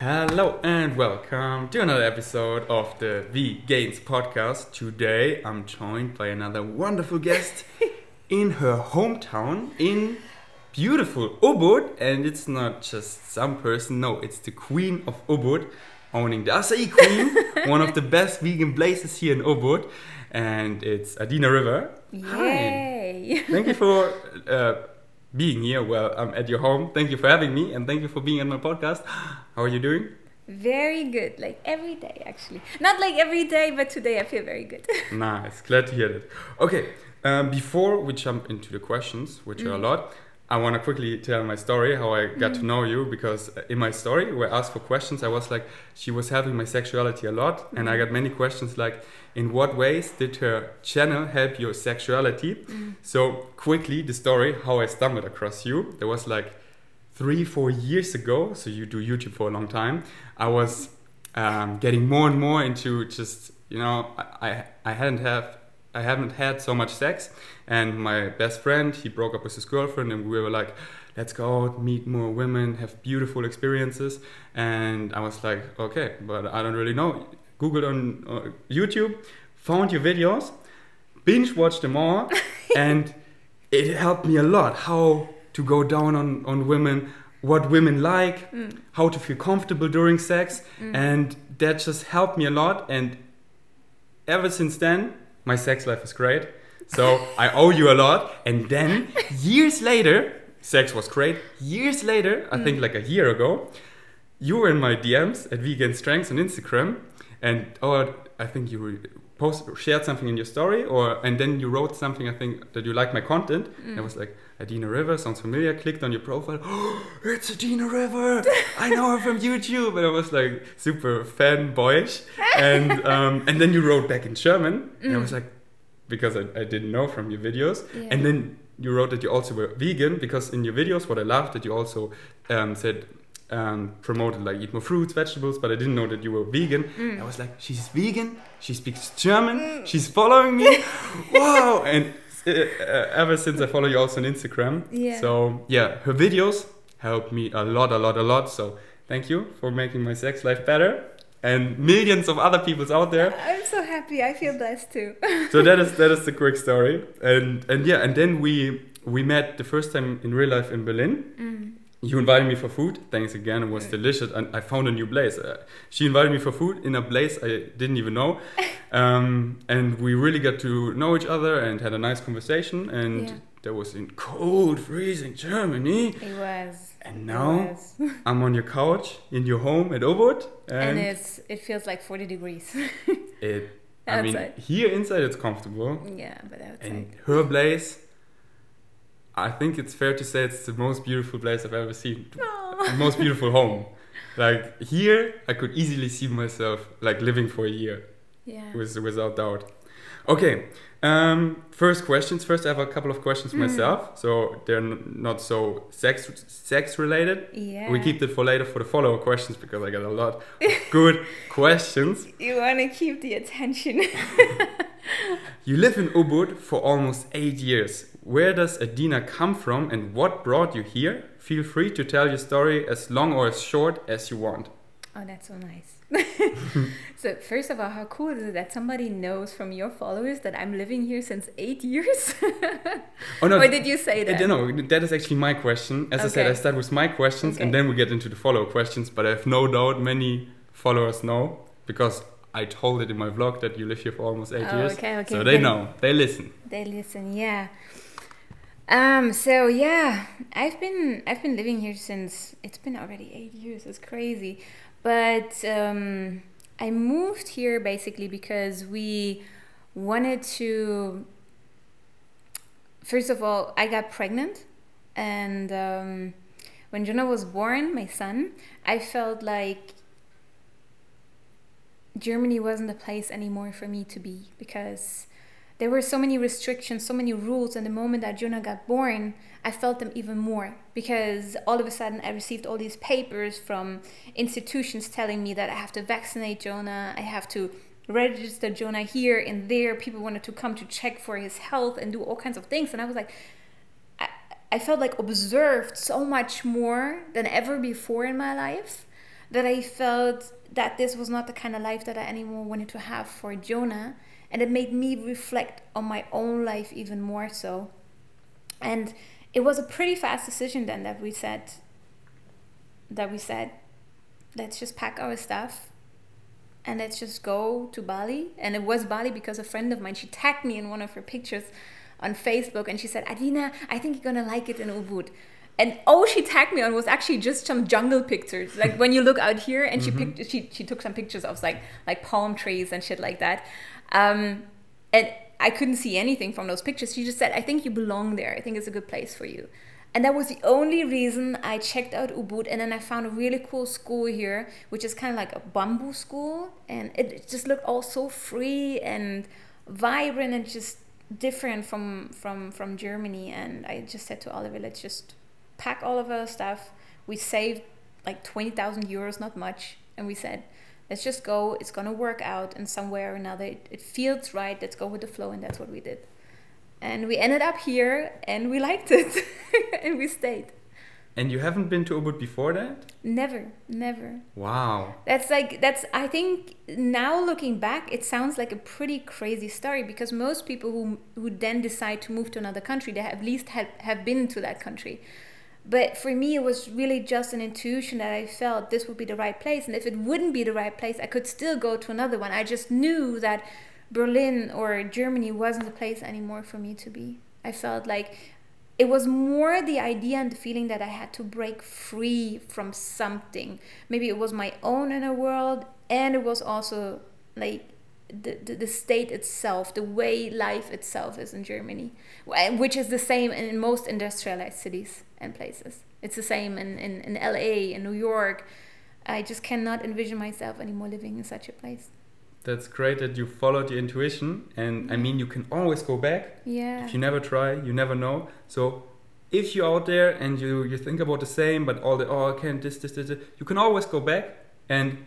Hello and welcome to another episode of the V Gains podcast. Today I'm joined by another wonderful guest in her hometown in beautiful Ubud, and it's not just some person, no, it's the queen of Ubud, owning the Acai Queen, one of the best vegan places here in Ubud, and it's Adina River. Yay! Hi. Thank you for uh, being here. Well, I'm at your home. Thank you for having me, and thank you for being on my podcast. How are you doing? Very good, like every day actually. Not like every day, but today I feel very good. nice, glad to hear that. Okay, um, before we jump into the questions, which are a lot, I want to quickly tell my story, how I got to mm-hmm. know you, because uh, in my story, where I asked for questions, I was like, she was having my sexuality a lot, and I mm-hmm. got many questions like, in what ways did her channel help your sexuality? Mm. So, quickly, the story, how I stumbled across you, there was like three, four years ago, so you do YouTube for a long time, I was um, getting more and more into just, you know, I, I, I hadn't have I haven't had so much sex. And my best friend, he broke up with his girlfriend, and we were like, let's go out, meet more women, have beautiful experiences. And I was like, okay, but I don't really know. Googled on uh, YouTube, found your videos, binge watched them all, and it helped me a lot how to go down on, on women, what women like, how to feel comfortable during sex. And that just helped me a lot. And ever since then, my sex life is great. So I owe you a lot. And then years later, sex was great. Years later, I think mm. like a year ago, you were in my DMs at Vegan Strengths on Instagram, and oh, I think you re- post shared something in your story, or and then you wrote something. I think that you liked my content. And I was like, Adina River sounds familiar. Clicked on your profile. Oh, it's Adina River. I know her from YouTube. And I was like super fanboyish. And um, and then you wrote back in German, and I was like, because I, I didn't know from your videos. Yeah. And then you wrote that you also were vegan because in your videos, what I loved that you also um, said um, promoted like eat more fruits, vegetables, but I didn't know that you were vegan. I was like, she's vegan, she speaks German, she's following me, wow! And ever since I follow you also on Instagram, Yeah. so yeah, her videos helped me a lot, a lot, a lot. So thank you for making my sex life better, and millions of other people's out there I'm so happy. I feel blessed too. so that is that is the quick story and and yeah and then we we met the first time in real life in berlin Mm. You invited me for food thanks again it was delicious and i found a new place uh, she invited me for food in a place i didn't even know um, and we really got to know each other and had a nice conversation and Yeah. that was in cold freezing germany It was. and now was. i'm on your couch in your home at Ubud And and, it's it feels like 40 degrees. it i mean here inside it's comfortable yeah, but outside. And her place, I think it's fair to say it's the most beautiful place I've ever seen. Aw. The most beautiful home. Like here, I could easily see myself like living for a year, yeah. with, without doubt. Okay, um, first questions. First, I have a couple of questions Mm. myself, so they're not so sex sex related. Yeah. We keep it for later for the follow up questions because I got a lot of good questions. You want to keep the attention. You live in Ubud for almost eight years. Where does Adina come from and what brought you here? Feel free to tell your story as long or as short as you want. Oh, that's so nice. so, first of all, how cool is it that somebody knows from your followers that I'm living here since eight years? Oh no, or did you say uh, that? no, that is actually my question. As I said, I start with my questions and then we get into the follow up questions. But I have no doubt many followers know because I told it in my vlog that you live here for almost eight Oh, years. okay, okay, So they then- know, they listen. They listen, yeah. Um, so yeah, I've been I've been living here since it's been already eight years. It's crazy, but um, I moved here basically because we wanted to. First of all, I got pregnant, and um, when Jonah was born, my son, I felt like Germany wasn't the place anymore for me to be because there were so many restrictions, so many rules. And the moment that Jonah got born, I felt them even more because all of a sudden I received all these papers from institutions telling me that I have to vaccinate Jonah, I have to register Jonah here and there. People wanted to come to check for his health and do all kinds of things. And I was like, I, I felt like observed so much more than ever before in my life. that I felt that this was not the kind of life that I anymore wanted to have for Jonah. And it made me reflect on my own life even more so. And it was a pretty fast decision then that we said that we said, let's just pack our stuff and let's just go to Bali. And it was Bali because a friend of mine, she tagged me in one of her pictures on Facebook and she said, Adina, I think you're gonna like it in Ubud. And all she tagged me on was actually just some jungle pictures. Like when you look out here and she Mm-hmm. picked she, she took some pictures of like like palm trees and shit like that. Um, and I couldn't see anything from those pictures. She just said, I think you belong there. I think it's a good place for you. And that was the only reason I checked out Ubud. And then I found a really cool school here, which is kind of like a bamboo school. And it, just looked all so free and vibrant and just different from, from, from Germany. And I just said to Oliver, let's just pack all of our stuff. We saved like 20,000 euros, not much. And we said, let's just go. It's going to work out in some way or another. It, it feels right. Let's go with the flow. And that's what we did. And we ended up here and we liked it. and we stayed. And you haven't been to Ubud before that? Never, never. Wow. That's like that's I think now looking back it sounds like a pretty crazy story because most people who who then decide to move to another country they at least have, have been to that country. But for me it was really just an intuition that I felt this would be the right place and if it wouldn't be the right place I could still go to another one. I just knew that Berlin or Germany wasn't the place anymore for me to be. I felt like it was more the idea and the feeling that I had to break free from something. Maybe it was my own inner world, and it was also like the, the, the state itself, the way life itself is in Germany, which is the same in most industrialized cities and places. It's the same in, in, in LA, in New York. I just cannot envision myself anymore living in such a place. That's great that you followed your intuition. And I mean, you can always go back. Yeah. If you never try, you never know. So if you're out there and you, you think about the same, but all the, oh, I can't this, this, this, this, you can always go back and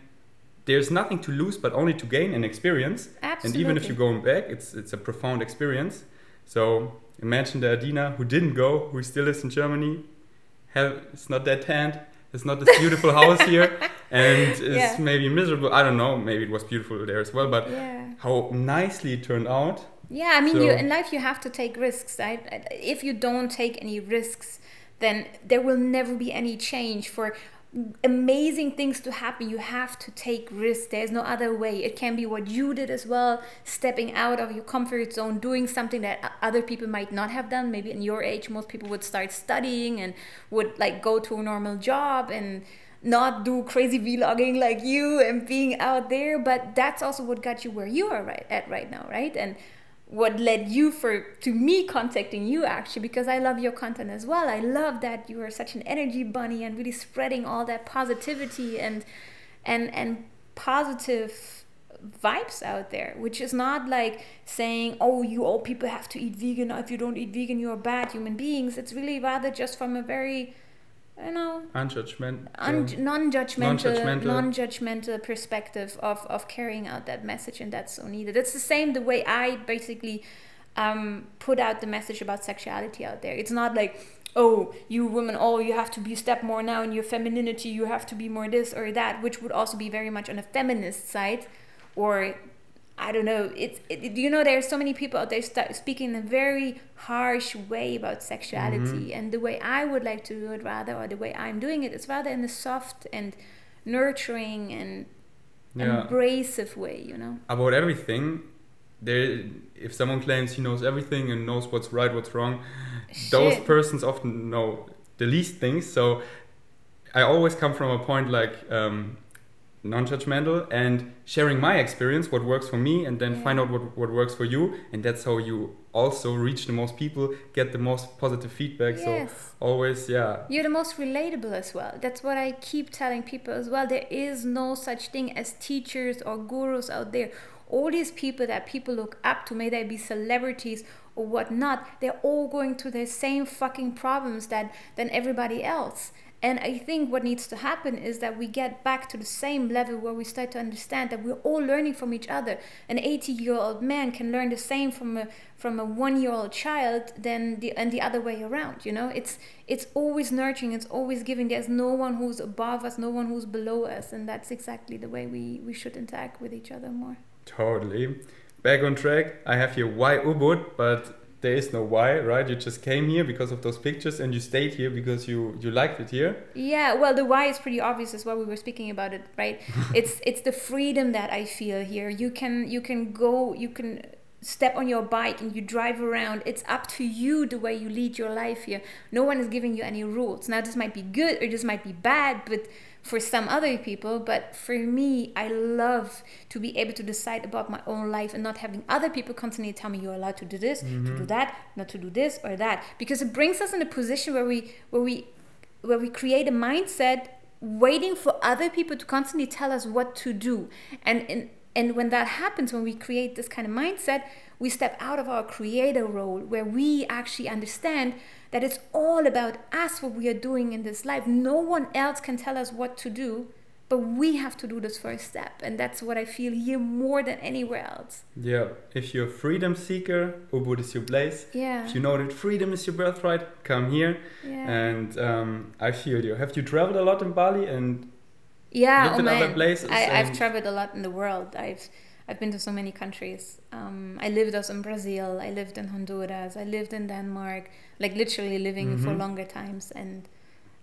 there's nothing to lose but only to gain an experience. Absolutely. And even if you're going back, it's, it's a profound experience. So imagine the Adina who didn't go, who still is in Germany, have, it's not that tanned, it's not this beautiful house here, and it's Yeah. maybe miserable. I don't know, maybe it was beautiful there as well, but yeah. how nicely it turned out. Yeah, I mean, you, in life you have to take risks. Right? If you don't take any risks, then there will never be any change. For amazing things to happen, you have to take risks. There's no other way. It can be what you did as well, stepping out of your comfort zone, doing something that other people might not have done. Maybe in your age, most people would start studying and would like go to a normal job and not do crazy vlogging like you and being out there but that's also what got you where you are right at right now right and what led you for to me contacting you actually because I love your content as well. I love that you are such an energy bunny and really spreading all that positivity and and and positive vibes out there, which is not like saying, "Oh, you all people have to eat vegan. If you don't eat vegan, you're bad human beings." It's really rather just from a very, you know, Unjudgment. un- non-judgmental, Non-judgmental. non-judgmental perspective of, of carrying out that message and that's so needed it's the same the way i basically um, put out the message about sexuality out there it's not like oh you women oh you have to be step more now in your femininity you have to be more this or that which would also be very much on a feminist side or I don't know. It's it, you know there are so many people out there st- speaking in a very harsh way about sexuality, and the way I would like to do it, rather, or the way I'm doing it, is rather in a soft and nurturing and Yeah. embracive way. You know. About everything. There, if someone claims he knows everything and knows what's right, what's wrong, those persons often know the least things. So I always come from a point like um, non-judgmental and sharing my experience, what works for me, and then Yeah. find out what, what works for you, and that's how you also reach the most people, get the most positive feedback. So always, yeah, You're the most relatable as well. That's what I keep telling people as well. There is no such thing as teachers or gurus out there. All these people that people look up to, may they be celebrities or whatnot, they're all going through the same fucking problems that than everybody else. And I think what needs to happen is that we get back to the same level where we start to understand that we're all learning from each other. An 80 year old man can learn the same from a from a one year old child than the and the other way around. You know, it's it's always nurturing. It's always giving. There's no one who's above us, no one who's below us, and that's exactly the way we we should interact with each other more. Totally. Back on track. I have here why Ubud, but there is no why, right? You just came here because of those pictures, and you stayed here because you you liked it here. Yeah, well, the why is pretty obvious as well. We were speaking about it, right? it's it's the freedom that I feel here. You can you can go, you can step on your bike and you drive around. It's up to you the way you lead your life here. No one is giving you any rules. Now, this might be good or this might be bad, but for some other people, but for me, I love to be able to decide about my own life and not having other people constantly tell me you're allowed to do this, mm-hmm. to do mm-hmm. that, not to do this or that, because it brings us in a position where we where we where we create a mindset waiting for other people to constantly tell us what to do, and and and when that happens, when we create this kind of mindset, we step out of our creator role where we actually understand that it's all about us, what we are doing in this life. No one else can tell us what to do, but we have to do this first step. And that's what I feel here more than anywhere else. Yeah. If you're a freedom seeker, Ubud is your place. Yeah. If you know that freedom is your birthright, come here. Yeah. And um, I feel you. Have you traveled a lot in Bali and yeah, oh at other places? I, I've traveled a lot in the world. I've I've been to so many countries. Um, I lived also in Brazil. I lived in Honduras. I lived in Denmark. Like literally living mm-hmm. for longer times and.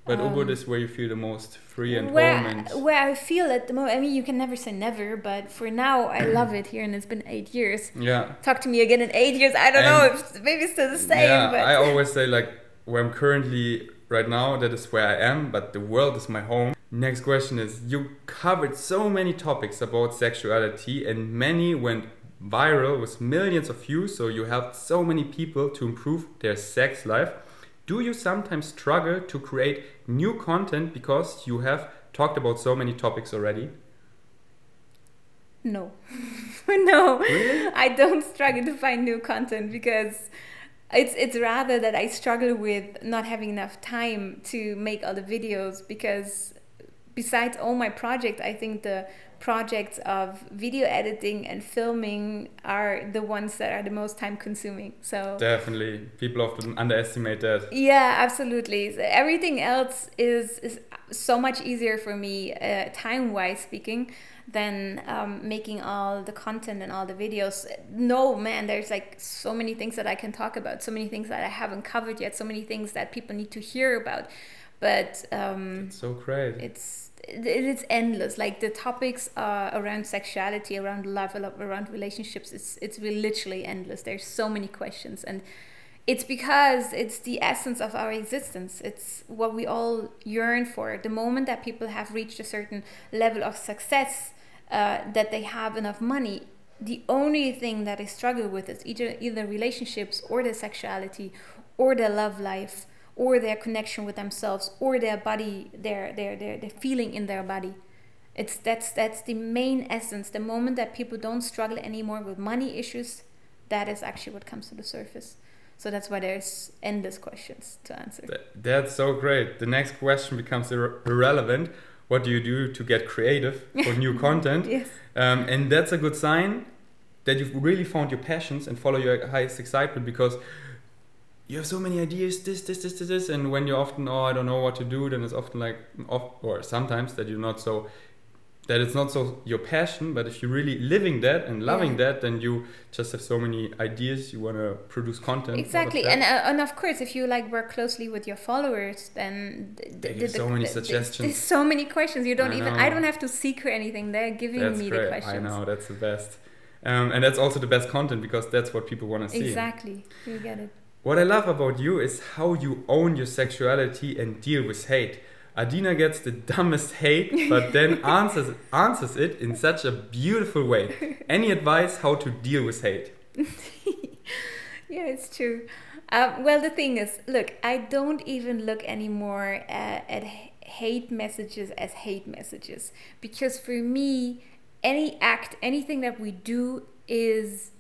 But um, Ubud is where you feel the most free and where, home and where I feel at the moment. I mean, you can never say never, but for now, I love it here, and it's been eight years. Yeah. Talk to me again in eight years. I don't and know if maybe it's still the same. Yeah, but. I always say like where I'm currently right now, that is where I am, but the world is my home. Next question is You covered so many topics about sexuality, and many went viral with millions of views, so you helped so many people to improve their sex life. Do you sometimes struggle to create new content because you have talked about so many topics already? No. no. Really? I don't struggle to find new content because it's it's rather that I struggle with not having enough time to make all the videos because besides all my projects, I think the projects of video editing and filming are the ones that are the most time consuming. So definitely, people often underestimate that. Yeah, absolutely. So everything else is is so much easier for me, uh, time wise speaking, than um, making all the content and all the videos. No, man, there's like so many things that I can talk about, so many things that I haven't covered yet, so many things that people need to hear about. But um, it's so great. It's it's endless. Like the topics uh, around sexuality, around love, around relationships. It's it's literally endless. There's so many questions, and it's because it's the essence of our existence. It's what we all yearn for. The moment that people have reached a certain level of success, uh, that they have enough money, the only thing that they struggle with is either either relationships or their sexuality or their love life or their connection with themselves or their body their their their, their feeling in their body. It's that's that's the main essence. The moment that people don't struggle anymore with money issues that is actually what comes to the surface. So that's why there's endless questions to answer. That's so great. The next question becomes ir- irrelevant. What do you do to get creative for new content? Yes. Um, and that's a good sign that you've really found your passions and follow your highest excitement because you have so many ideas, this, this, this, this, this, and when you're often, oh, I don't know what to do, then it's often like, off, or sometimes that you're not so, that it's not so your passion, but if you're really living that and loving yeah. that, then you just have so many ideas, you want to produce content. Exactly, and uh, and of course, if you like work closely with your followers, then they give so many suggestions. There's so many questions. You don't I even. I don't have to seek or anything. They're giving that's me great. the questions. I know that's the best. Um, and that's also the best content because that's what people want to see. Exactly, you get it. What I love about you is how you own your sexuality and deal with hate. Adina gets the dumbest hate, but then answers answers it in such a beautiful way. Any advice how to deal with hate? yeah, it's true. Um, well, the thing is, look, I don't even look anymore at, at hate messages as hate messages because for me, any act, anything that we do is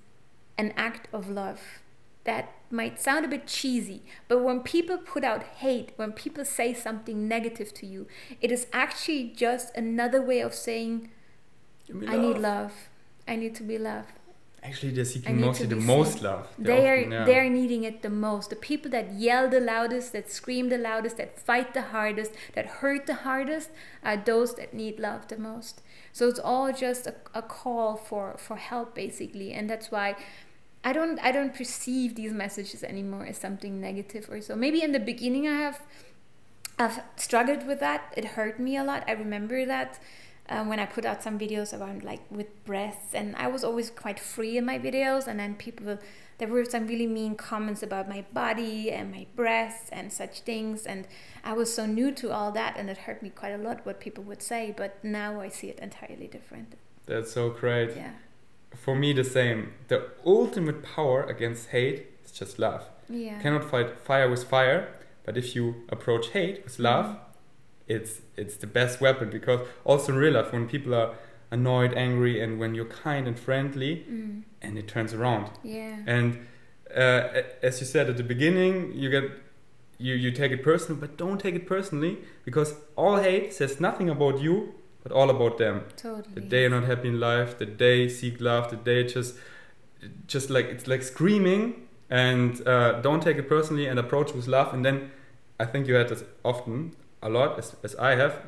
an act of love that might sound a bit cheesy, but when people put out hate, when people say something negative to you, it is actually just another way of saying, I need love. I need to be loved. Actually, they're seeking mostly the most love. They are yeah. they're needing it the most. The people that yell the loudest, that scream the loudest, that fight the hardest, that hurt the hardest, are those that need love the most. So it's all just a, a call for for help, basically, and that's why. I don't I don't perceive these messages anymore as something negative or so. Maybe in the beginning I have I've struggled with that. It hurt me a lot. I remember that um, when I put out some videos around like with breasts, and I was always quite free in my videos, and then people there were some really mean comments about my body and my breasts and such things, and I was so new to all that, and it hurt me quite a lot what people would say. But now I see it entirely different. That's so great. Yeah. For me, the same. The ultimate power against hate is just love. Yeah. You cannot fight fire with fire, but if you approach hate with love. Mm-hmm it's it's the best weapon because also in real life when people are annoyed, angry, and when you're kind and friendly, mm. and it turns around. Yeah. And uh, as you said at the beginning, you get you you take it personal, but don't take it personally because all hate says nothing about you, but all about them. Totally. That they are not happy in life. That they seek love. That they just just like it's like screaming. And uh, don't take it personally and approach with love. And then I think you had this often a lot, as, as I have,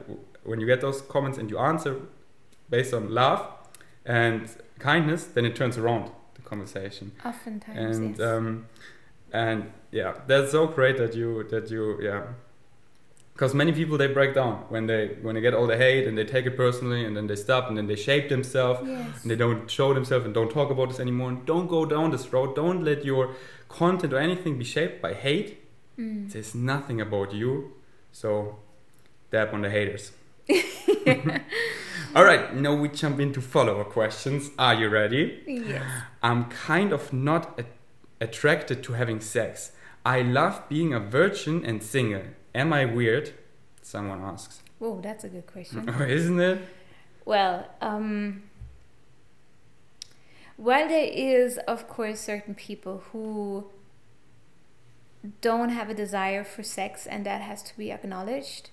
when you get those comments and you answer based on love and kindness, then it turns around the conversation. Oftentimes, and yes. um, and yeah, that's so great that you that you yeah. Because many people they break down when they when they get all the hate and they take it personally and then they stop and then they shape themselves yes. and they don't show themselves and don't talk about this anymore. And don't go down this road. Don't let your content or anything be shaped by hate. Mm. Says nothing about you. So dab on the haters. All right, now we jump into follower questions. Are you ready? Yes. I'm kind of not a- attracted to having sex. I love being a virgin and single. Am I weird? Someone asks. Whoa, that's a good question. Oh, isn't it? Well, um, while there is, of course, certain people who don't have a desire for sex and that has to be acknowledged,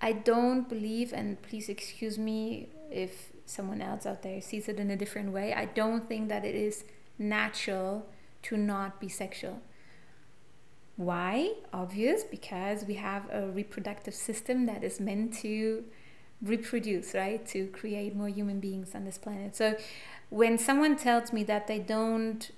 I don't believe, and please excuse me if someone else out there sees it in a different way, I don't think that it is natural to not be sexual. Why? Obvious, because we have a reproductive system that is meant to reproduce, right? To create more human beings on this planet. So when someone tells me that they don't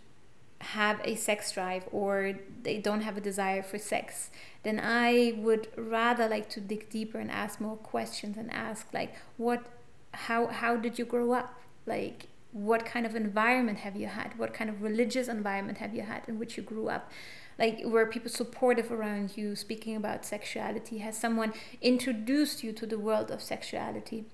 have a sex drive or they don't have a desire for sex, then I would rather like to dig deeper and ask more questions and ask like what how how did you grow up? Like what kind of environment have you had? What kind of religious environment have you had in which you grew up? Like were people supportive around you speaking about sexuality? Has someone introduced you to the world of sexuality?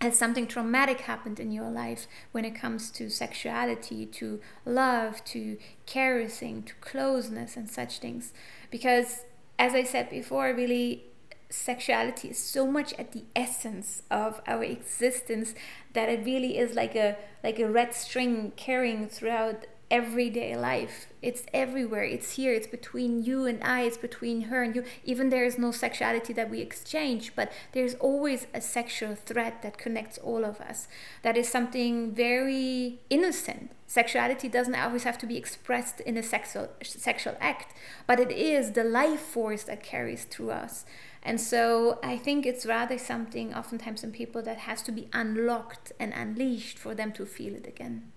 has something traumatic happened in your life when it comes to sexuality, to love, to caressing, to closeness, and such things. Because, as I said before, really, sexuality is so much at the essence of our existence that it really is like a like a red string carrying throughout everyday life. It's everywhere. It's here. It's between you and I. It's between her and you. Even there is no sexuality that we exchange, but there's always a sexual thread that connects all of us. That is something very innocent. Sexuality doesn't always have to be expressed in a sexual sexual act, but it is the life force that carries through us. And so I think it's rather something oftentimes in people that has to be unlocked and unleashed for them to feel it again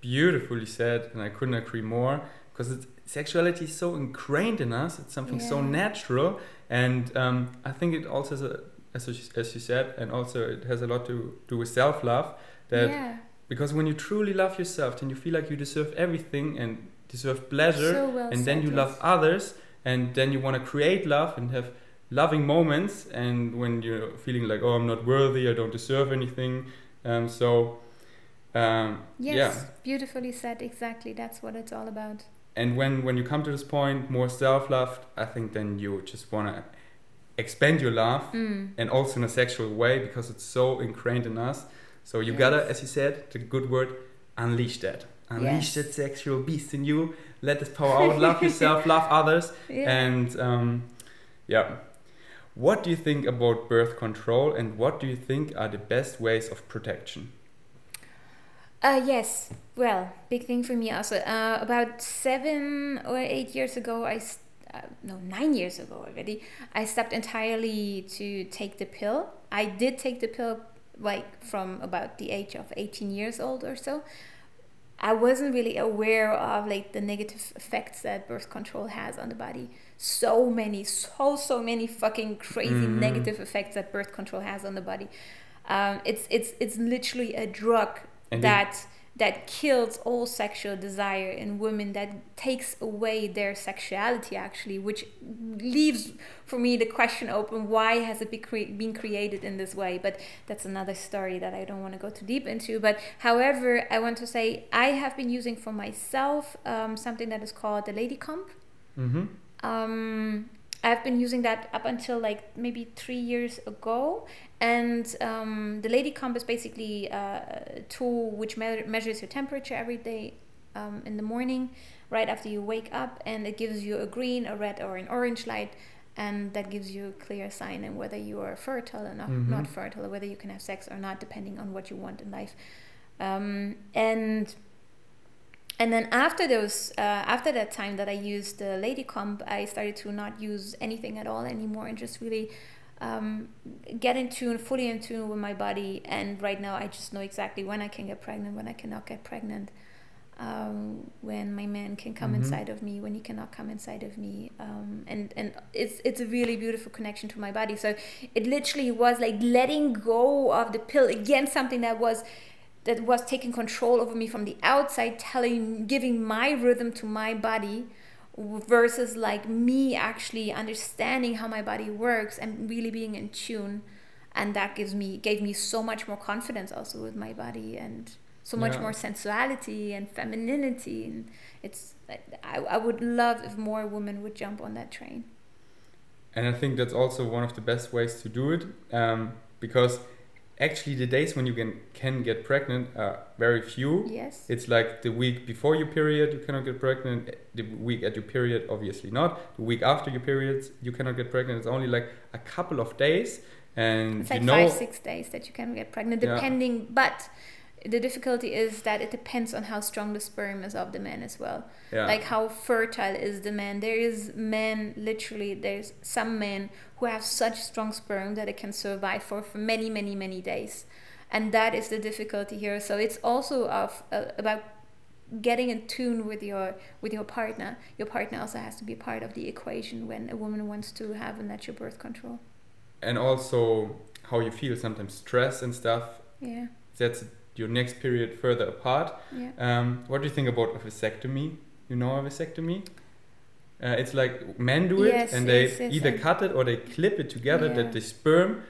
beautifully said, and I couldn't agree more. Because sexuality is so ingrained in us; it's something yeah. so natural, and um, I think it also has a, as you, as you said, and also it has a lot to do with self love. That yeah. because when you truly love yourself, then you feel like you deserve everything and deserve pleasure, so well and then you love others, and then you want to create love and have loving moments. And when you're feeling like, oh, I'm not worthy, I don't deserve anything, um, so um, yes, yeah. beautifully said. Exactly, that's what it's all about. And when when you come to this point, more self love, I think then you just wanna expand your love, mm. and also in a sexual way because it's so ingrained in us. So you yes. gotta, as you said, the good word, unleash that. unleash Yes. that sexual beast in you. Let this power out. love yourself. Love others. Yeah. And um, yeah, what do you think about birth control, and what do you think are the best ways of protection? Uh, yes. Well, big thing for me also. Uh, about seven or eight years ago, I s- uh, no nine years ago already, I stopped entirely to take the pill. I did take the pill like from about the age of eighteen years old or so. I wasn't really aware of like the negative effects that birth control has on the body. So many, so so many fucking crazy Mhm. negative effects that birth control has on the body. Um, it's it's it's literally a drug And that that kills all sexual desire in women that takes away their sexuality actually which leaves for me the question open why has it be cre- been created in this way? But that's another story that i don't want to go too deep into. But however i want to say i have been using for myself um, something that is called the lady comp. Mm-hmm. um, I've been using that up until like maybe three years ago, and um, the Lady Comp is basically uh, a tool which me- measures your temperature every day um, in the morning, right after you wake up, and it gives you a green, a red, or an orange light, and that gives you a clear sign on whether you are fertile or not, Mhm. not fertile, or whether you can have sex or not, depending on what you want in life. Um, and and then after those uh, after that time that i used the lady comp i started to not use anything at all anymore and just really um, get in tune fully in tune with my body. And right now i just know exactly when i can get pregnant when i cannot get pregnant um, when my man can come Mhm. inside of me when he cannot come inside of me. Um, and and it's it's a really beautiful connection to my body. So it literally was like letting go of the pill. Again something that was that was taking control over me from the outside telling giving my rhythm to my body versus like me actually understanding how my body works and really being in tune. And that gives me gave me so much more confidence also with my body and so much Yeah. more sensuality and femininity. And it's I, I would love if more women would jump on that train. And I think that's also one of the best ways to do it um, because actually the days when you can, can get pregnant are very few. yes It's like the week before your period, you cannot get pregnant. The week at your period, obviously not. The week after your periods, you cannot get pregnant. It's only like a couple of days. And It's you like know, five, six days that you can get pregnant, Yeah. depending. But the difficulty is that it depends on how strong the sperm is of the man as well. yeah. Like how fertile is the man. There is men, literally, there's some men who have such strong sperm that it can survive for, for many, many, many days. And that is the difficulty here. So it's also of uh, about getting in tune with your with your partner. Your partner also has to be part of the equation when a woman wants to have a natural birth control. and also how you feel sometimes stress and stuff. Yeah, That's your next period further apart. yeah. Um, what do you think about a vasectomy? You know a vasectomy? Uh, it's like men do it Yes, and they yes, yes, either I- cut it or they clip it together Yeah. that the sperm.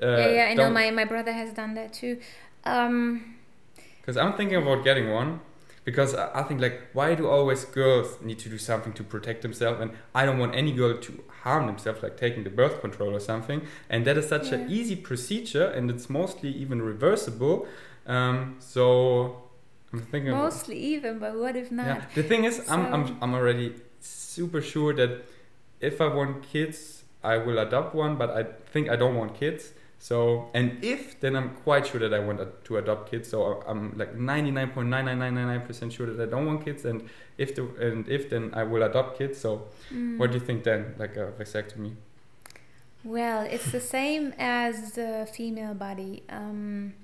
Uh, yeah, yeah, I know. My, my brother has done that too. Um, Because I'm thinking about getting one. Because I I think like, why do always girls need to do something to protect themselves? And I don't want any girl to harm themselves, like taking the birth control or something. And that is such an Yeah. easy procedure, and it's mostly even reversible. Um, so I'm thinking. about- mostly even, but what if not? Yeah. The thing is, I'm, I'm I'm already super sure that if I want kids, I will adopt one. But I think I don't want kids. So and if then I'm quite sure that I want to adopt kids. So I'm like 99.99999% sure that I don't want kids. And if the and if then I will adopt kids. So Mm. what do you think then? Like a vasectomy? Well, it's the same as the female body. Um,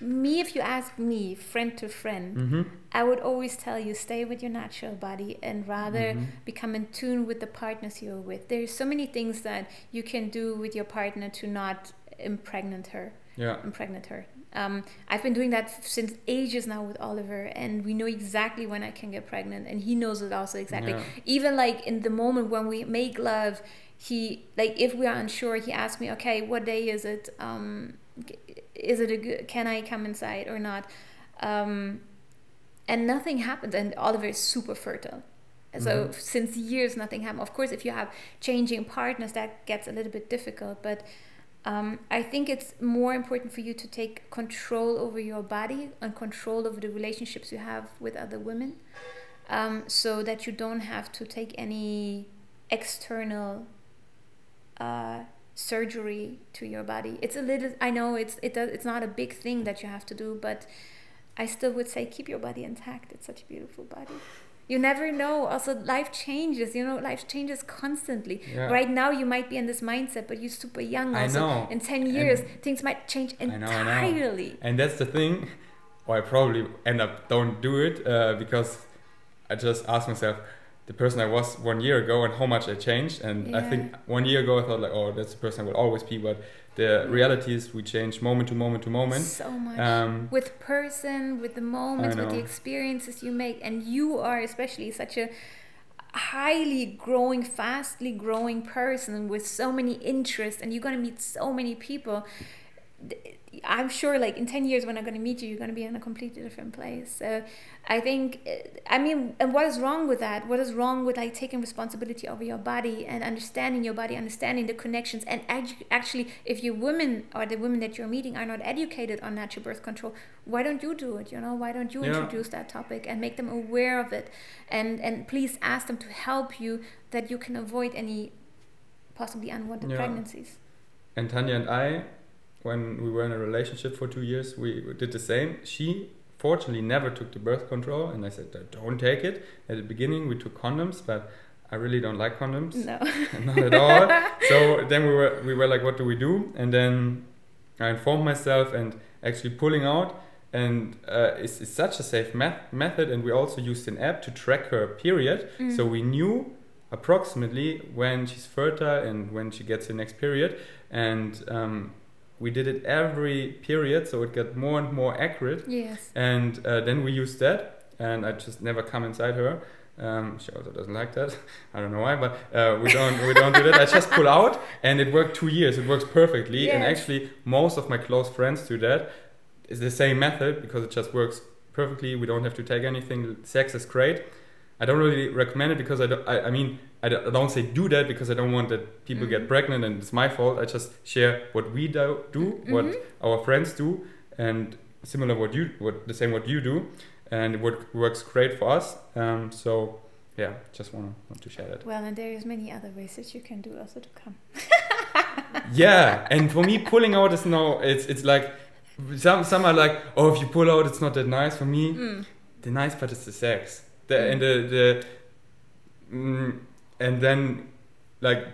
me, if you ask me, friend to friend, Mm-hmm. I would always tell you stay with your natural body and rather Mhm. become in tune with the partners you're with. There's so many things that you can do with your partner to not impregnate her. Yeah. impregnate her. Um, I've been doing that since ages now with Oliver, and we know exactly when I can get pregnant, and he knows it also exactly. Yeah. Even like in the moment when we make love, he like if we are unsure, he asks me, "Okay, what day is it? Um, is it a good? Can I come inside or not?" Um, and nothing happens, and Oliver is super fertile. So Mhm. since years nothing happened. Of course, if you have changing partners, that gets a little bit difficult, but Um, I think it's more important for you to take control over your body and control over the relationships you have with other women, um, so that you don't have to take any external uh, surgery to your body. It's a little. I know it's it does. It's not a big thing that you have to do, but I still would say keep your body intact. It's such a beautiful body. You never know. Also, life changes. You know, life changes constantly. Yeah. Right now, you might be in this mindset, but you're super young. I know. in ten years, And- things might change I know, I know. And that's the thing, or I probably end up don't do it uh, because I just ask myself, the person I was one year ago and how much I changed. And I think one year ago I thought like, oh, that's the person I will always be. But the reality is we change moment to moment to moment. So much. Um, with person, with the moments, with the experiences you make, and you are especially such a highly growing, fastly growing person with so many interests, and you're gonna meet so many people. I'm sure, like in ten years, when I'm gonna meet you, you're gonna be in a completely different place. So, I think, uh, I mean, and what is wrong with that? What is wrong with like taking responsibility over your body and understanding your body, understanding the connections, and edu- actually, if your women or the women that you're meeting are not educated on natural birth control, why don't you do it? You know, why don't you Yeah. introduce that topic and make them aware of it, and and please ask them to help you that you can avoid any possibly unwanted Yeah. pregnancies. And Tanya and I, when we were in a relationship for two years, we did the same. She fortunately never took the birth control, and I said, "Don't take it." At the beginning, we took condoms, but I really don't like condoms, No. not at all. so then we were we were like, "What do we do?" And then I informed myself, and actually pulling out. And uh, it's, it's such a safe met- method, and we also used an app to track her period, Mm. so we knew approximately when she's fertile and when she gets her next period and um, we did it every period so it got more and more accurate. Yes. and uh, then we used that and i just never come inside her. Um, she also doesn't like that. I don't know why but uh, we don't we don't do that. I just pull out and it worked two years. It works perfectly. And actually most of my close friends do that. It's the same method because it just works perfectly. We don't have to take anything. Sex is great I don't really recommend it because I don't. I, I mean, I don't, I don't say do that because I don't want that people Mhm. get pregnant and it's my fault. I just share what we do, do what Mhm. our friends do, and similar what you, what the same what you do, and what works great for us. Um, so yeah, just wanna want to share that. Well, and there is many other ways that you can do also to come. yeah, and for me, pulling out is no. It's it's like some some are like, oh, if you pull out, it's not that nice. For me, Mm. the nice part is the sex. The and the the mm, and then like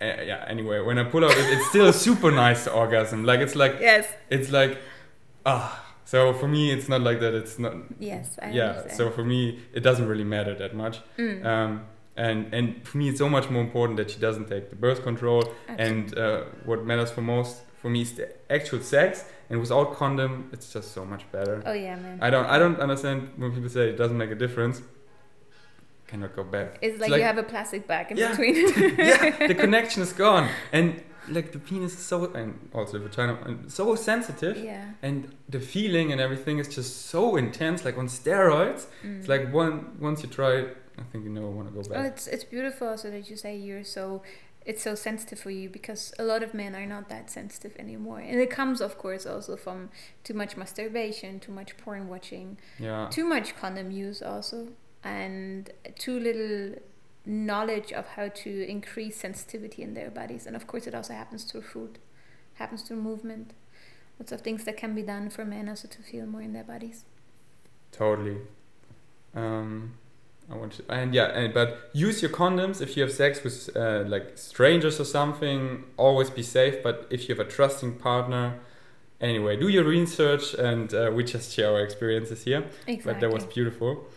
uh, yeah. Anyway, when I pull out, it, it's still a super nice orgasm. Like it's like Yes. it's like ah. So for me, it's not like that. It's not Yes. I yeah. understand. So for me, it doesn't really matter that much. Mm. Um, and and for me, it's so much more important that she doesn't take the birth control. And uh, what matters for most for me is the actual sex. And without condom, it's just so much better. oh yeah, man. I don't I don't understand when people say it doesn't make a difference. Cannot go back. it's like, like- you have a plastic bag in Yeah. between. yeah, the connection is gone, and like the penis is so and also the vagina so sensitive, yeah. and the feeling and everything is just so intense, like on steroids. Mm. It's like one once you try it, I think you never want to go back Well, it's it's beautiful so that you say you're so it's so sensitive for you because a lot of men are not that sensitive anymore, and it comes of course also from too much masturbation, too much porn watching, Yeah, too much condom use also, and too little knowledge of how to increase sensitivity in their bodies, and of course it also happens through food, happens through movement, lots of things that can be done for men also to feel more in their bodies. totally. Um, I want to, and yeah, and, but use your condoms if you have sex with uh, like strangers or something. Always be safe. But if you have a trusting partner, anyway, do your research, and uh, we just share our experiences here. Exactly. But that was beautiful.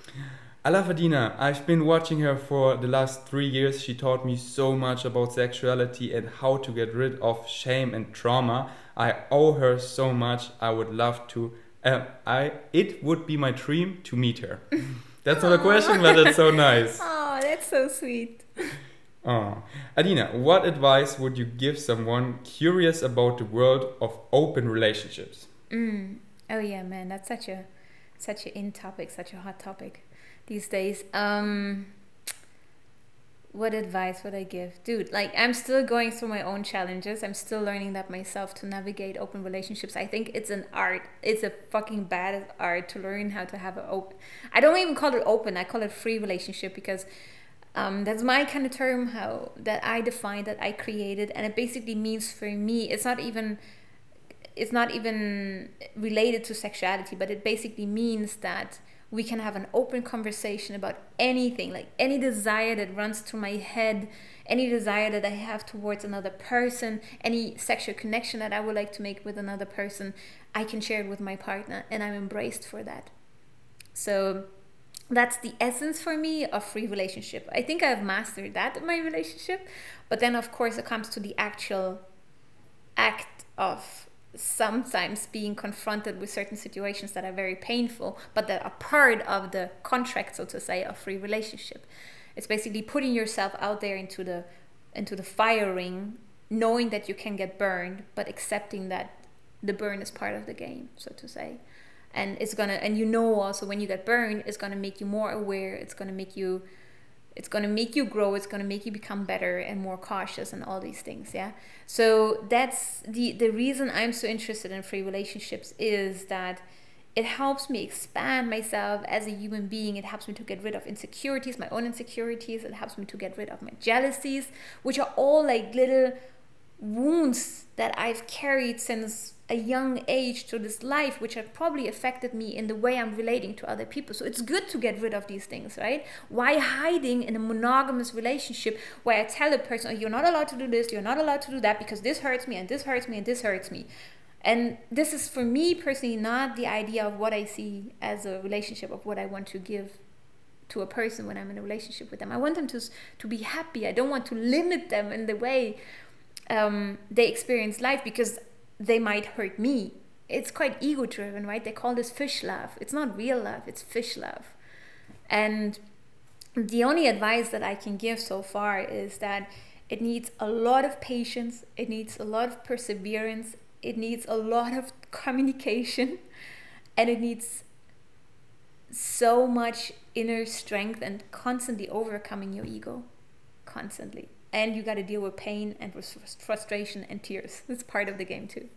I love Adina. I've been watching her for the last three years. She taught me so much about sexuality and how to get rid of shame and trauma. I owe her so much. I would love to. Uh, I. It would be my dream to meet her. That's not a question, but that's so nice. Oh, that's so sweet. Oh. Adina, what advice would you give someone curious about the world of open relationships? Mm. Oh yeah, man, that's such a such a in topic, such a hot topic these days. Um, what advice would I give? Dude, like I'm still going through my own challenges. I'm still learning that myself to navigate open relationships. I think it's an art. It's a fucking bad art to learn how to have an open. I don't even call it open. I call it free relationship because um, that's my kind of term how that I define that I created, and it basically means for me. It's not even. It's not even related to sexuality, but it basically means that we can have an open conversation about anything, like any desire that runs through my head, any desire that I have towards another person, any sexual connection that I would like to make with another person, I can share it with my partner, and I'm embraced for that. So that's the essence for me of free relationship. I think I've mastered that in my relationship, but then of course it comes to the actual act of sometimes being confronted with certain situations that are very painful, but that are part of the contract, so to say, of free relationship. It's basically putting yourself out there into the into the fire ring, knowing that you can get burned, but accepting that the burn is part of the game, so to say. And it's gonna and you know also when you get burned, it's gonna make you more aware, it's gonna make you it's going to make you grow it's going to make you become better and more cautious and all these things yeah? So that's the the reason i'm so interested in free relationships is that it helps me expand myself as a human being. It helps me to get rid of insecurities my own insecurities. It helps me to get rid of my jealousies which are all like little wounds that i've carried since a young age to this life which have probably affected me in the way I'm relating to other people. So it's good to get rid of these things, right? Why hiding in a monogamous relationship where I tell a person, oh, you're not allowed to do this, you're not allowed to do that because this hurts me and this hurts me and this hurts me. And this is for me personally not the idea of what I see as a relationship of what I want to give to a person when I'm in a relationship with them. I want them to to be happy. I don't want to limit them in the way um, they experience life because they might hurt me. It's quite ego driven, right? They call this fish love. It's not real love, it's fish love. And the only advice that I can give so far is that it needs a lot of patience, it needs a lot of perseverance, it needs a lot of communication, and it needs so much inner strength and constantly overcoming your ego. Constantly and you got to deal with pain and frustration and tears. It's part of the game too.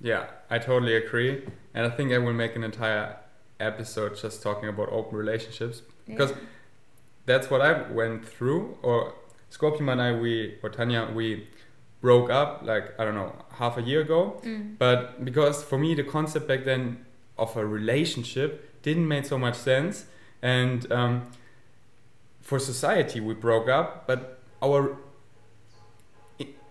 Yeah, I totally agree, and I think I will make an entire episode just talking about open relationships because yeah. that's what I went through. Or Scorpion and I, we or Tanya, we broke up like I don't know half a year ago. Mm. But because for me the concept back then of a relationship didn't make so much sense, and um, for society we broke up, but our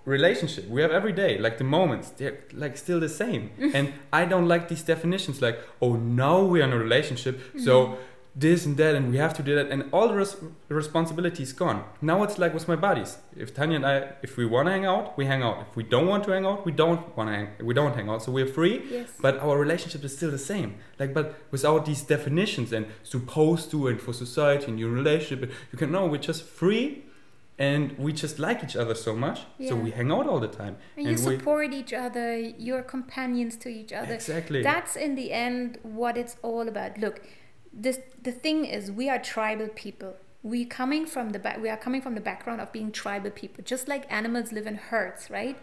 relationship we have every day like the moments they're like still the same. And i don't like these definitions like oh now we're in a relationship mm-hmm. so this and that and we have to do that and all the res- responsibility is gone. Now it's like with my buddies. If tanya and i if we want to hang out we hang out. If we don't want to hang out we don't want to hang we don't hang out so we're free. Yes. but our relationship is still the same. Like but without these definitions and supposed to and for society and your relationship you can know we're just free and we just like each other so much yeah. so we hang out all the time. And, and you support each other you're companions to each other. Exactly. That's in the end what it's all about. Look this the thing is we are tribal people. We coming from the back we are coming from the background of being tribal people just like animals live in herds right?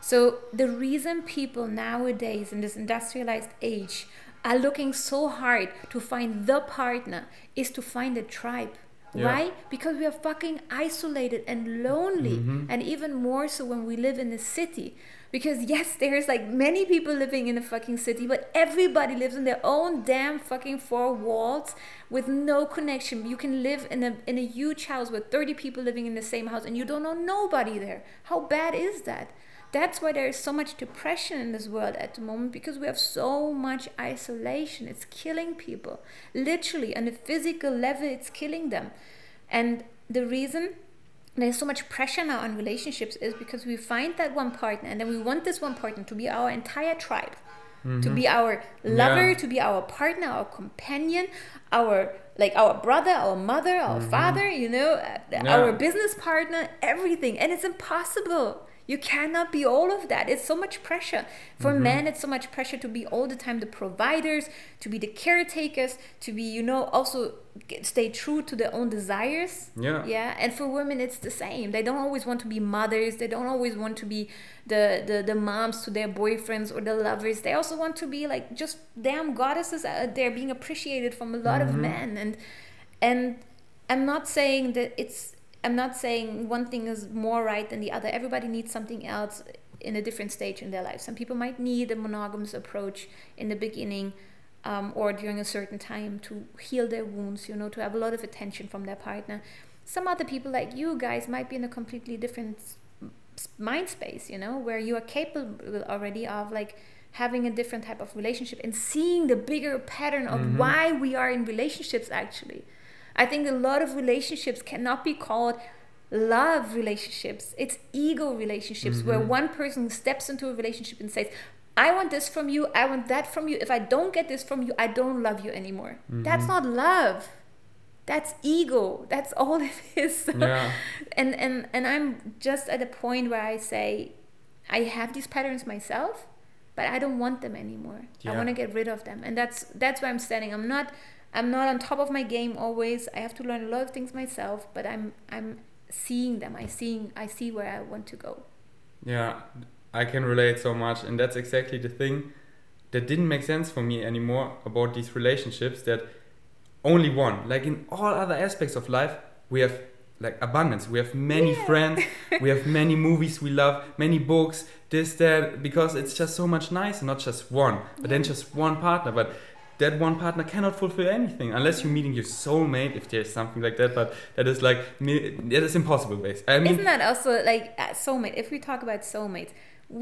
So the reason people nowadays in this industrialized age are looking so hard to find the partner is to find a tribe yeah. Why? Because we are fucking isolated and lonely. Mm-hmm. And even more so when we live in the city. Because yes, there's like many people living in a fucking city, but everybody lives in their own damn fucking four walls with no connection. You can live in a in a huge house with 30 people living in the same house and you don't know nobody there. How bad is that? That's why there is so much depression in this world at the moment because we have so much isolation. It's killing people. Literally, on a physical level, it's killing them. And the reason there's so much pressure now on relationships is because we find that one partner and then we want this one partner to be our entire tribe. Mm-hmm. To be our lover, yeah. to be our partner, our companion, our like our brother, our mother, our mm-hmm. father, you know, uh, yeah. our business partner, everything. And it's impossible You cannot be all of that. It's so much pressure. For Mhm. men, it's so much pressure to be all the time the providers, to be the caretakers, to be, you know, also stay true to their own desires. Yeah. Yeah. And for women, it's the same. They don't always want to be mothers. They don't always want to be the, the, the moms to their boyfriends or the lovers. They also want to be like just damn goddesses out there being appreciated from a lot of Mhm. men. And, and I'm not saying that it's I'm not saying one thing is more right than the other. Everybody needs something else in a different stage in their life. Some people might need a monogamous approach in the beginning um, or during a certain time to heal their wounds, you know, to have a lot of attention from their partner. Some other people, like you guys, might be in a completely different mind space, you know, where you are capable already of like having a different type of relationship and seeing the bigger pattern of Mhm. why we are in relationships actually. I think a lot of relationships cannot be called love relationships. It's ego relationships where Mhm. one person steps into a relationship and says, I want this from you, I want that from you. If I don't get this from you, I don't love you anymore. That's Mhm. not love. That's ego. That's all it is. Yeah. and and and I'm just at a point where I say I have these patterns myself, but I don't want them anymore. Yeah. I want to get rid of them, and that's that's where I'm standing. I'm not I'm not on top of my game always. I have to learn a lot of things myself, but I'm I'm seeing them. I seeing I see where I want to go. Yeah, I can relate so much, and that's exactly the thing that didn't make sense for me anymore about these relationships. That only one, like in all other aspects of life, we have like abundance. We have many Yeah. friends, we have many movies we love, many books, this, that, because it's just so much nicer, not just one, but then just one partner. But that one partner cannot fulfill anything unless you're meeting your soulmate, if there's something like that. But that is like, me- that is impossible, basically. I mean, Isn't that also like uh, soulmate? If we talk about soulmates,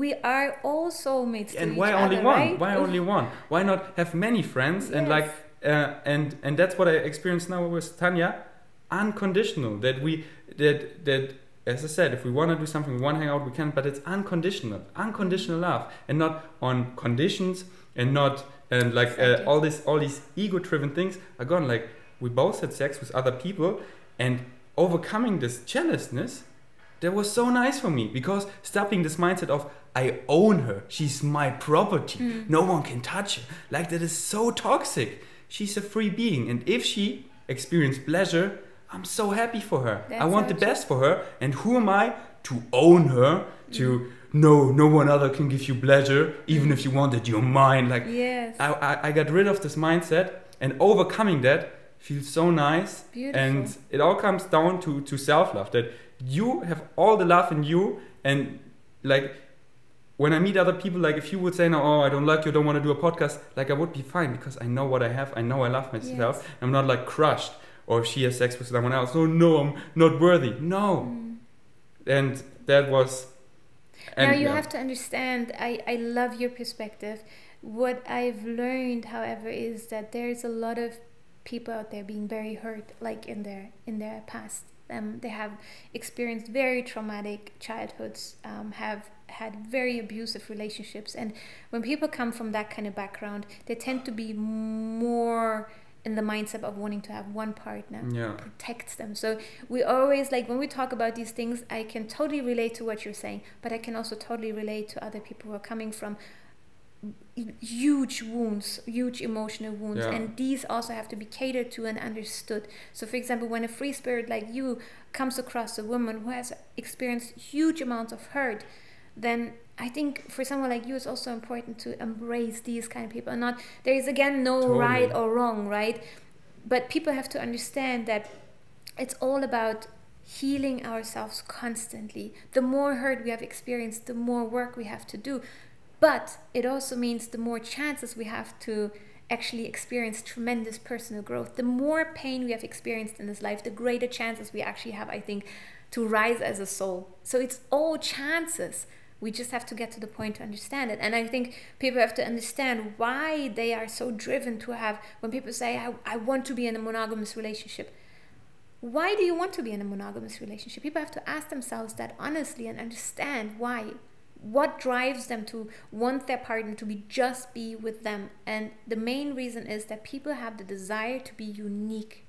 we are all soulmates. to and why only other, one right? why only one why not have many friends and Yes. like uh, and and that's what i experience now with tanya unconditional that we that that as i said if we want to do something we want to hang out we can but it's unconditional unconditional love and not on conditions and not and like uh, all this all these ego driven things are gone like we both had sex with other people and overcoming this jealousness that was so nice for me because stopping this mindset of I own her, she's my property, Mm. no one can touch her. Like that is so toxic. She's a free being, and if she experienced pleasure, I'm so happy for her. I want the best for her, and who am I to own her? To no, no one other can give you pleasure, even if you want it, you're mine. Like Yes. I, I, I got rid of this mindset, and overcoming that feels so nice. Beautiful. And it all comes down to, to self love that you have all the love in you. And like when I meet other people, like if you would say, no, oh, I don't like you, don't want to do a podcast, like I would be fine because I know what I have. I know I love myself. Yes. I'm not like crushed. Or if she has sex with someone else, oh no, I'm not worthy. No. Mm. And that was. Now you yeah. have to understand I, I love your perspective. What i've learned however is that there's a lot of people out there being very hurt like in their in their past. Um, they have experienced very traumatic childhoods um, have had very abusive relationships. And when people come from that kind of background they tend to be more in the mindset of wanting to have one partner Yeah. protects them. So we always like when we talk about these things, I can totally relate to what you're saying, but I can also totally relate to other people who are coming from huge wounds, huge emotional wounds, Yeah. and these also have to be catered to and understood. So, for example, when a free spirit like you comes across a woman who has experienced huge amounts of hurt, then I think for someone like you, it's also important to embrace these kind of people. And not there is again no Totally. right or wrong, right? But people have to understand that it's all about healing ourselves constantly. The more hurt we have experienced, the more work we have to do. But it also means the more chances we have to actually experience tremendous personal growth. The more pain we have experienced in this life, the greater chances we actually have, I think, to rise as a soul. So it's all chances. We just have to get to the point to understand it. And I think people have to understand why they are so driven to have, when people say, I, I want to be in a monogamous relationship, why do you want to be in a monogamous relationship? People have to ask themselves that honestly and understand why. What drives them to want their partner to be just be with them? And the main reason is that people have the desire to be unique.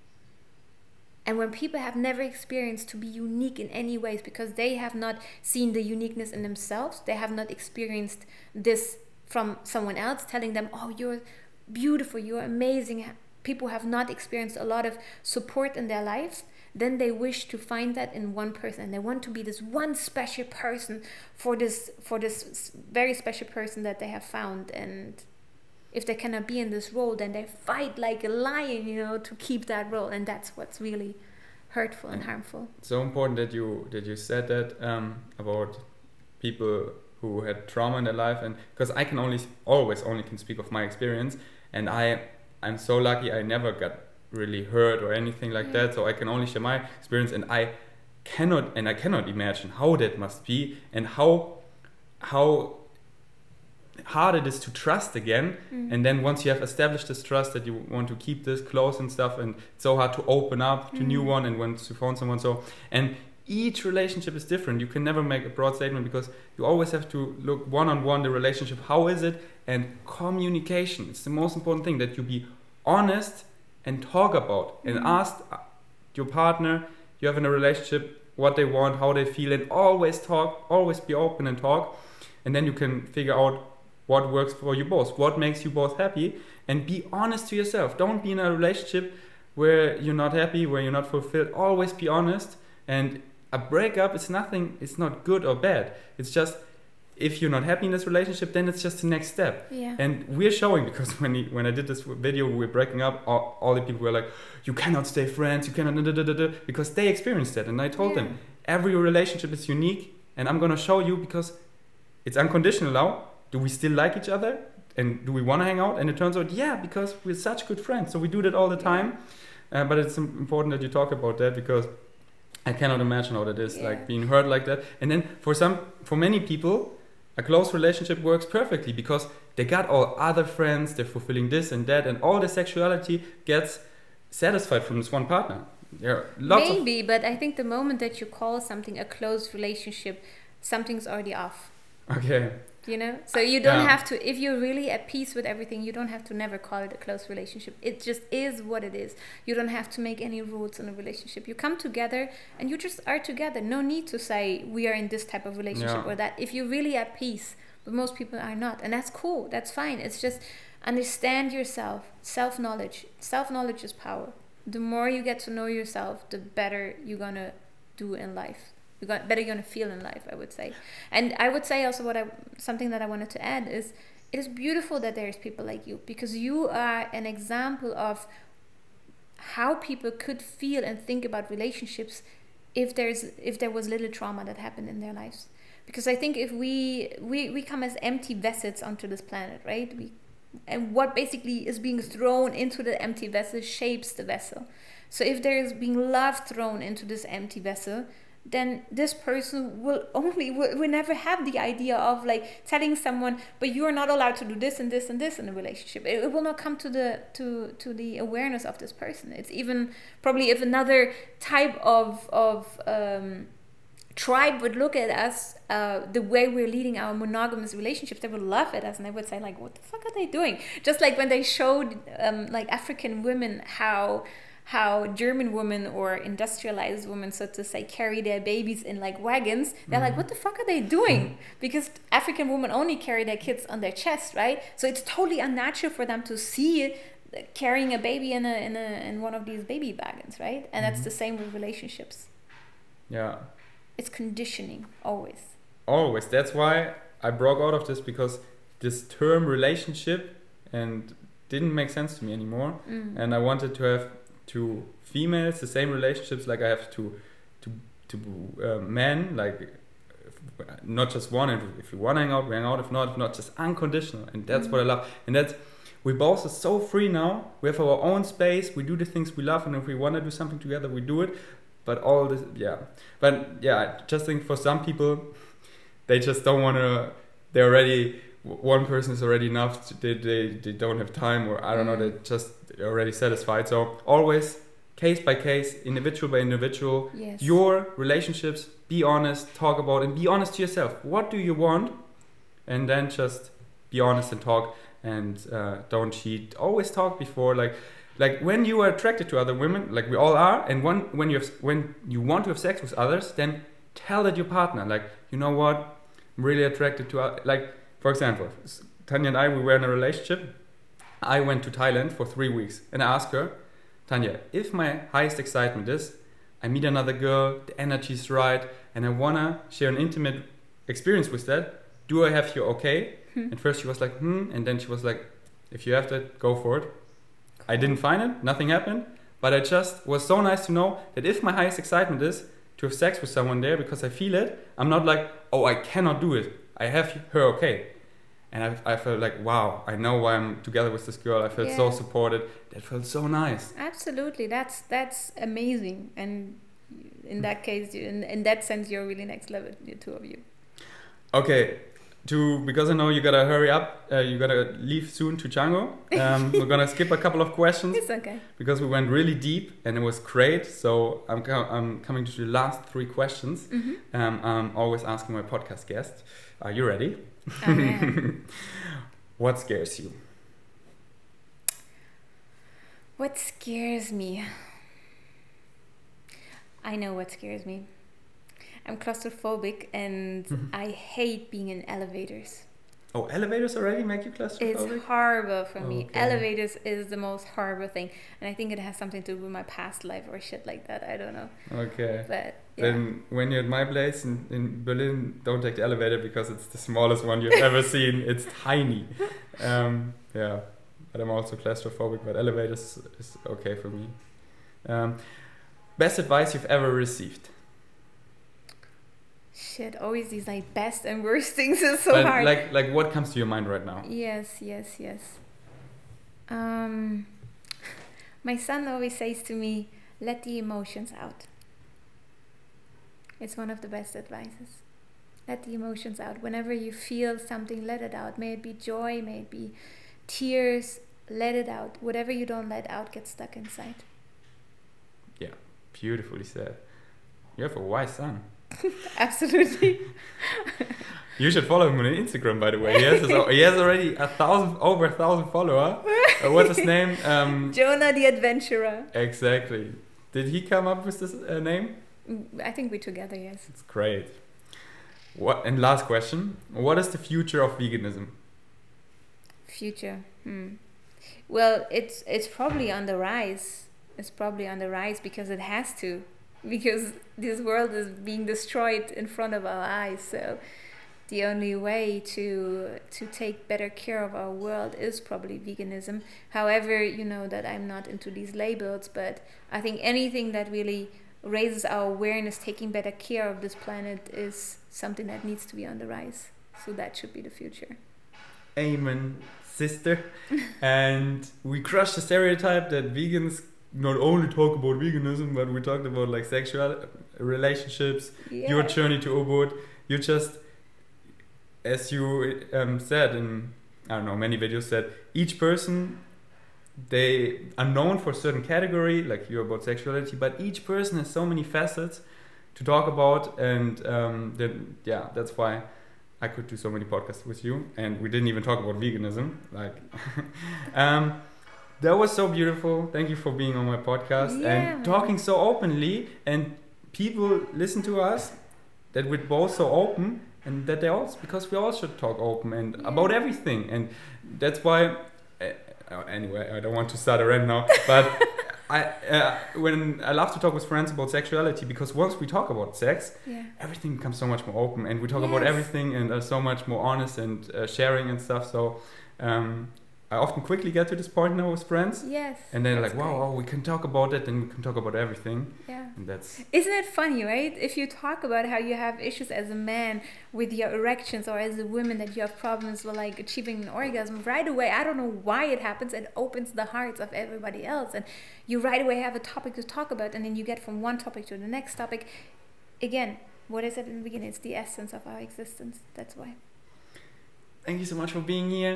And when people have never experienced to be unique in any ways because they have not seen the uniqueness in themselves, they have not experienced this from someone else telling them, oh, you're beautiful, you're amazing. People have not experienced a lot of support in their lives. Then they wish to find that in one person. They want to be this one special person for this for this very special person that they have found. And if they cannot be in this role, then they fight like a lion, you know, to keep that role. And that's what's really hurtful and harmful. So important that you that you said that um, about people who had trauma in their life, and because I can only always only can speak of my experience, and I I'm so lucky I never got really hurt or anything like that, so I can only share my experience, and I cannot and I cannot imagine how that must be and how how hard it is to trust again Mm. and then once you have established this trust that you want to keep this close and stuff and it's so hard to open up to new Mm. one and once you found someone so and each relationship is different you can never make a broad statement because you always have to look one on one the relationship how is it and communication it's the most important thing that you be honest and talk about and Mhm. ask uh, your partner you have in a relationship what they want how they feel and always talk always be open and talk and then you can figure out what works for you both what makes you both happy and be honest to yourself don't be in a relationship where you're not happy where you're not fulfilled always be honest and a breakup is nothing it's not good or bad it's just if you're not happy in this relationship then it's just the next step Yeah. and we're showing because when he, when I did this video, we were breaking up. All, all the people were like, "You cannot stay friends. You cannot," da, da, da, da," because they experienced that. And I told Yeah. them every relationship is unique, and I'm gonna show you because it's unconditional now. Do we still like each other? And do we want to hang out? And it turns out, yeah, because we're such good friends. So we do that all the time. Uh, but it's important that you talk about that because I cannot imagine how that is, Yeah. like being hurt like that. And then for some, for many people, a close relationship works perfectly because they got all other friends, they're fulfilling this and that, and all the sexuality gets satisfied from this one partner. There are lots of Maybe, but I think the moment that you call something a close relationship, something's already off. okay, You know? So you don't Yeah. have to, if you're really at peace with everything, you don't have to never call it a close relationship. It just is what it is. You don't have to make any rules in a relationship. You come together and you just are together. No need to say we are in this type of relationship Yeah. or that. If you're really at peace, but most people are not. And that's cool. That's fine. It's just understand yourself, self knowledge. Self knowledge is power. The more you get to know yourself, the better you're gonna do in life. You're gonna, better you're gonna feel in life, I would say. And I would say also what I something that I wanted to add is it is beautiful that there's people like you because you are an example of how people could feel and think about relationships if there's if there was little trauma that happened in their lives. Because i think if we we, we come as empty vessels onto this planet right? We and what basically is being thrown into the empty vessel shapes the vessel. So if there is being love thrown into this empty vessel then this person will only will, will never have the idea of like telling someone but you are not allowed to do this and this and this in a relationship. It, it will not come to the to to the awareness of this person. It's even probably if another type of of um tribe would look at us uh, the way we're leading our monogamous relationships they would laugh at us and they would say like what the fuck are they doing? Just like when they showed um, like african women how how German women or industrialized women, so to say, carry their babies in like wagons. They're like, what the fuck are they doing? Because African women only carry their kids on their chest, right? So it's totally unnatural for them to see carrying a baby in a in a in one of these baby wagons, right? And that's the same with relationships. yeah, It's conditioning always. always. That's why I broke out of this because this term relationship and didn't make sense to me anymore. Mm. and I wanted to have to females the same relationships like I have to to to uh, men like if- not just one and if you want to hang out we hang out if not if not just unconditional and that's what I love and that's we both are so free now we have our own space we do the things we love and if we want to do something together we do it but all this yeah but yeah I just think for some people they just don't want to they're already one person is already enough they, they, they don't have time or i don't know Mm. they're just already satisfied so always case by case individual by individual Yes. your relationships be honest talk about and be honest to yourself what do you want and then just be honest and talk and uh, don't cheat always talk before like like when you are attracted to other women, like we all are, and one when you have, when you want to have sex with others, then tell that your partner, like you know what, I'm really attracted to, like for example, Tanya and I we were in a relationship. I went to Thailand for three weeks, and I asked her, Tanya, if my highest excitement is I meet another girl, the energy's right, and I wanna share an intimate experience with that, do I have your okay? Hmm. And first she was like, hmm, and then she was like, if you have that, go for it. I didn't find it, nothing happened, but I just was so nice to know that if my highest excitement is to have sex with someone there because I feel it, I'm not like, oh, I cannot do it. I have her okay. And I, I felt like, wow, I know why I'm together with this girl. I felt so supported. That felt so nice. Absolutely, that's that's amazing, and in that case, you- in, in that sense, you're really next level, the two of you. Okay, to because I know you gotta hurry up. Uh, you gotta leave soon to Canggu. Um, we're gonna skip a couple of questions It's okay. because we went really deep and it was great. So I'm co- I'm coming to the last three questions. hmm Um, I'm always asking my podcast guest. Are you ready? Oh, I. What scares you? What scares me? I know what scares me. I'm claustrophobic and. I hate being in elevators. Oh, elevators already make you claustrophobic? It's horrible for me. Okay. Elevators is the most horrible thing, and I think it has something to do with my past life or shit like that. I don't know, Okay. but yeah. Then when you're at my place in, in Berlin, don't take the elevator because it's the smallest one you've ever seen. It's tiny. Um, yeah, but I'm also claustrophobic, but elevators is okay for me. Um, best advice you've ever received? Shit, always these like best and worst things is so But, hard. Like, like what comes to your mind right now? Yes, yes, yes. Um, my son always says to me, "Let the emotions out." It's one of the best advices. Let the emotions out. Whenever you feel something, let it out. May it be joy, may it be tears. Let it out. Whatever you don't let out gets stuck inside. Yeah, beautifully said. You have a wise son. Absolutely. You should follow him on Instagram, by the way. He has, his, he has already a thousand, over a thousand follower. Uh, what's his name? Um, Jonah the adventurer. exactly. Did he come up with this uh, name? Mm, I think we together, yes. It's great. What? And last question: What is the future of veganism? Future. Hmm. Well, it's it's probably on the rise. It's probably on the rise because it has to, because this world is being destroyed in front of our eyes. So, the only way to to take better care of our world is probably veganism. However, you know that I'm not into these labels, but I think anything that really raises our awareness, taking better care of this planet, is something that needs to be on the rise. So that should be the future. Amen, sister. and we crush the stereotype that vegans not only talk about veganism, but we talked about like sexual relationships, Yeah. your journey to Ubud. You just, as you um, said in I don't know many videos, that each person they are known for a certain category, like you're about sexuality, but each person has so many facets to talk about, and um, then yeah, that's why. I could do so many podcasts with you, and we didn't even talk about veganism. Like, um, that was so beautiful. Thank you for being on my podcast Yeah, and talking so openly. And people listen to us that we're both so open, and that they also because we all should talk open and Yeah. about everything. And that's why. Uh, anyway, I don't want to start a rant now, but I uh, when I love to talk with friends about sexuality because once we talk about sex, Yeah. everything becomes so much more open and we talk about everything and are so much more honest and uh, sharing and stuff so um, i often quickly get to this point now with friends Yes. and then that's like wow, great. wow we can talk about it and we can talk about everything Yeah. and that's Isn't it funny, right? If you talk about how you have issues as a man with your erections or as a woman that you have problems with like achieving an orgasm, right away, I don't know why it happens, it opens the hearts of everybody else. And you right away have a topic to talk about, and then you get from one topic to the next topic. Again, what I said in the beginning, it's the essence of our existence. That's why. thank you so much for being here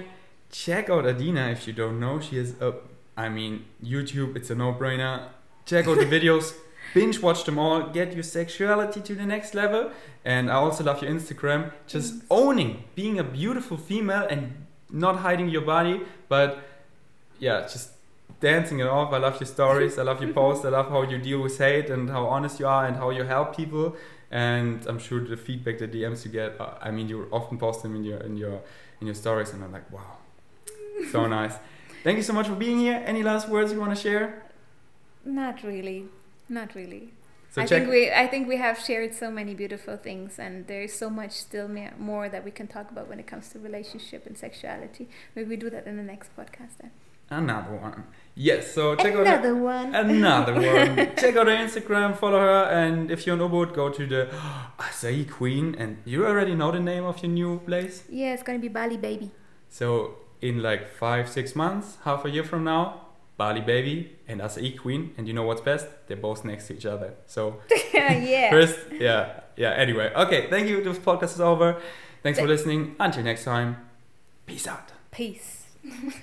check out adina if you don't know she is a i mean youtube it's a no-brainer check out the videos binge watch them all get your sexuality to the next level and i also love your instagram just owning being a beautiful female and not hiding your body but yeah just dancing it off. I love your stories. I love your posts. I love how you deal with hate and how honest you are and how you help people. And I'm sure the feedback, the DMs you get. Uh, I mean, you often post them in your in your in your stories, and I'm like, wow, so nice. Thank you so much for being here. Any last words you want to share? Not really. Not really. So I think we I think we have shared so many beautiful things, and there is so much still more that we can talk about when it comes to relationship and sexuality. Maybe we do that in the next podcast then. Another one. Yes. So check out. Another one. Another one. Check out her Instagram, follow her, and if you're in Ubud, go to the Acai Queen. And you already know the name of your new place. Yeah, it's gonna be Bali baby. So in like five, six months, half a year from now, Bali Baby and Acai Queen, and you know what's best? They're both next to each other. So yeah. first, yeah, yeah. Anyway, okay. Thank you. This podcast is over. Thanks for listening. Until next time. Peace out. Peace.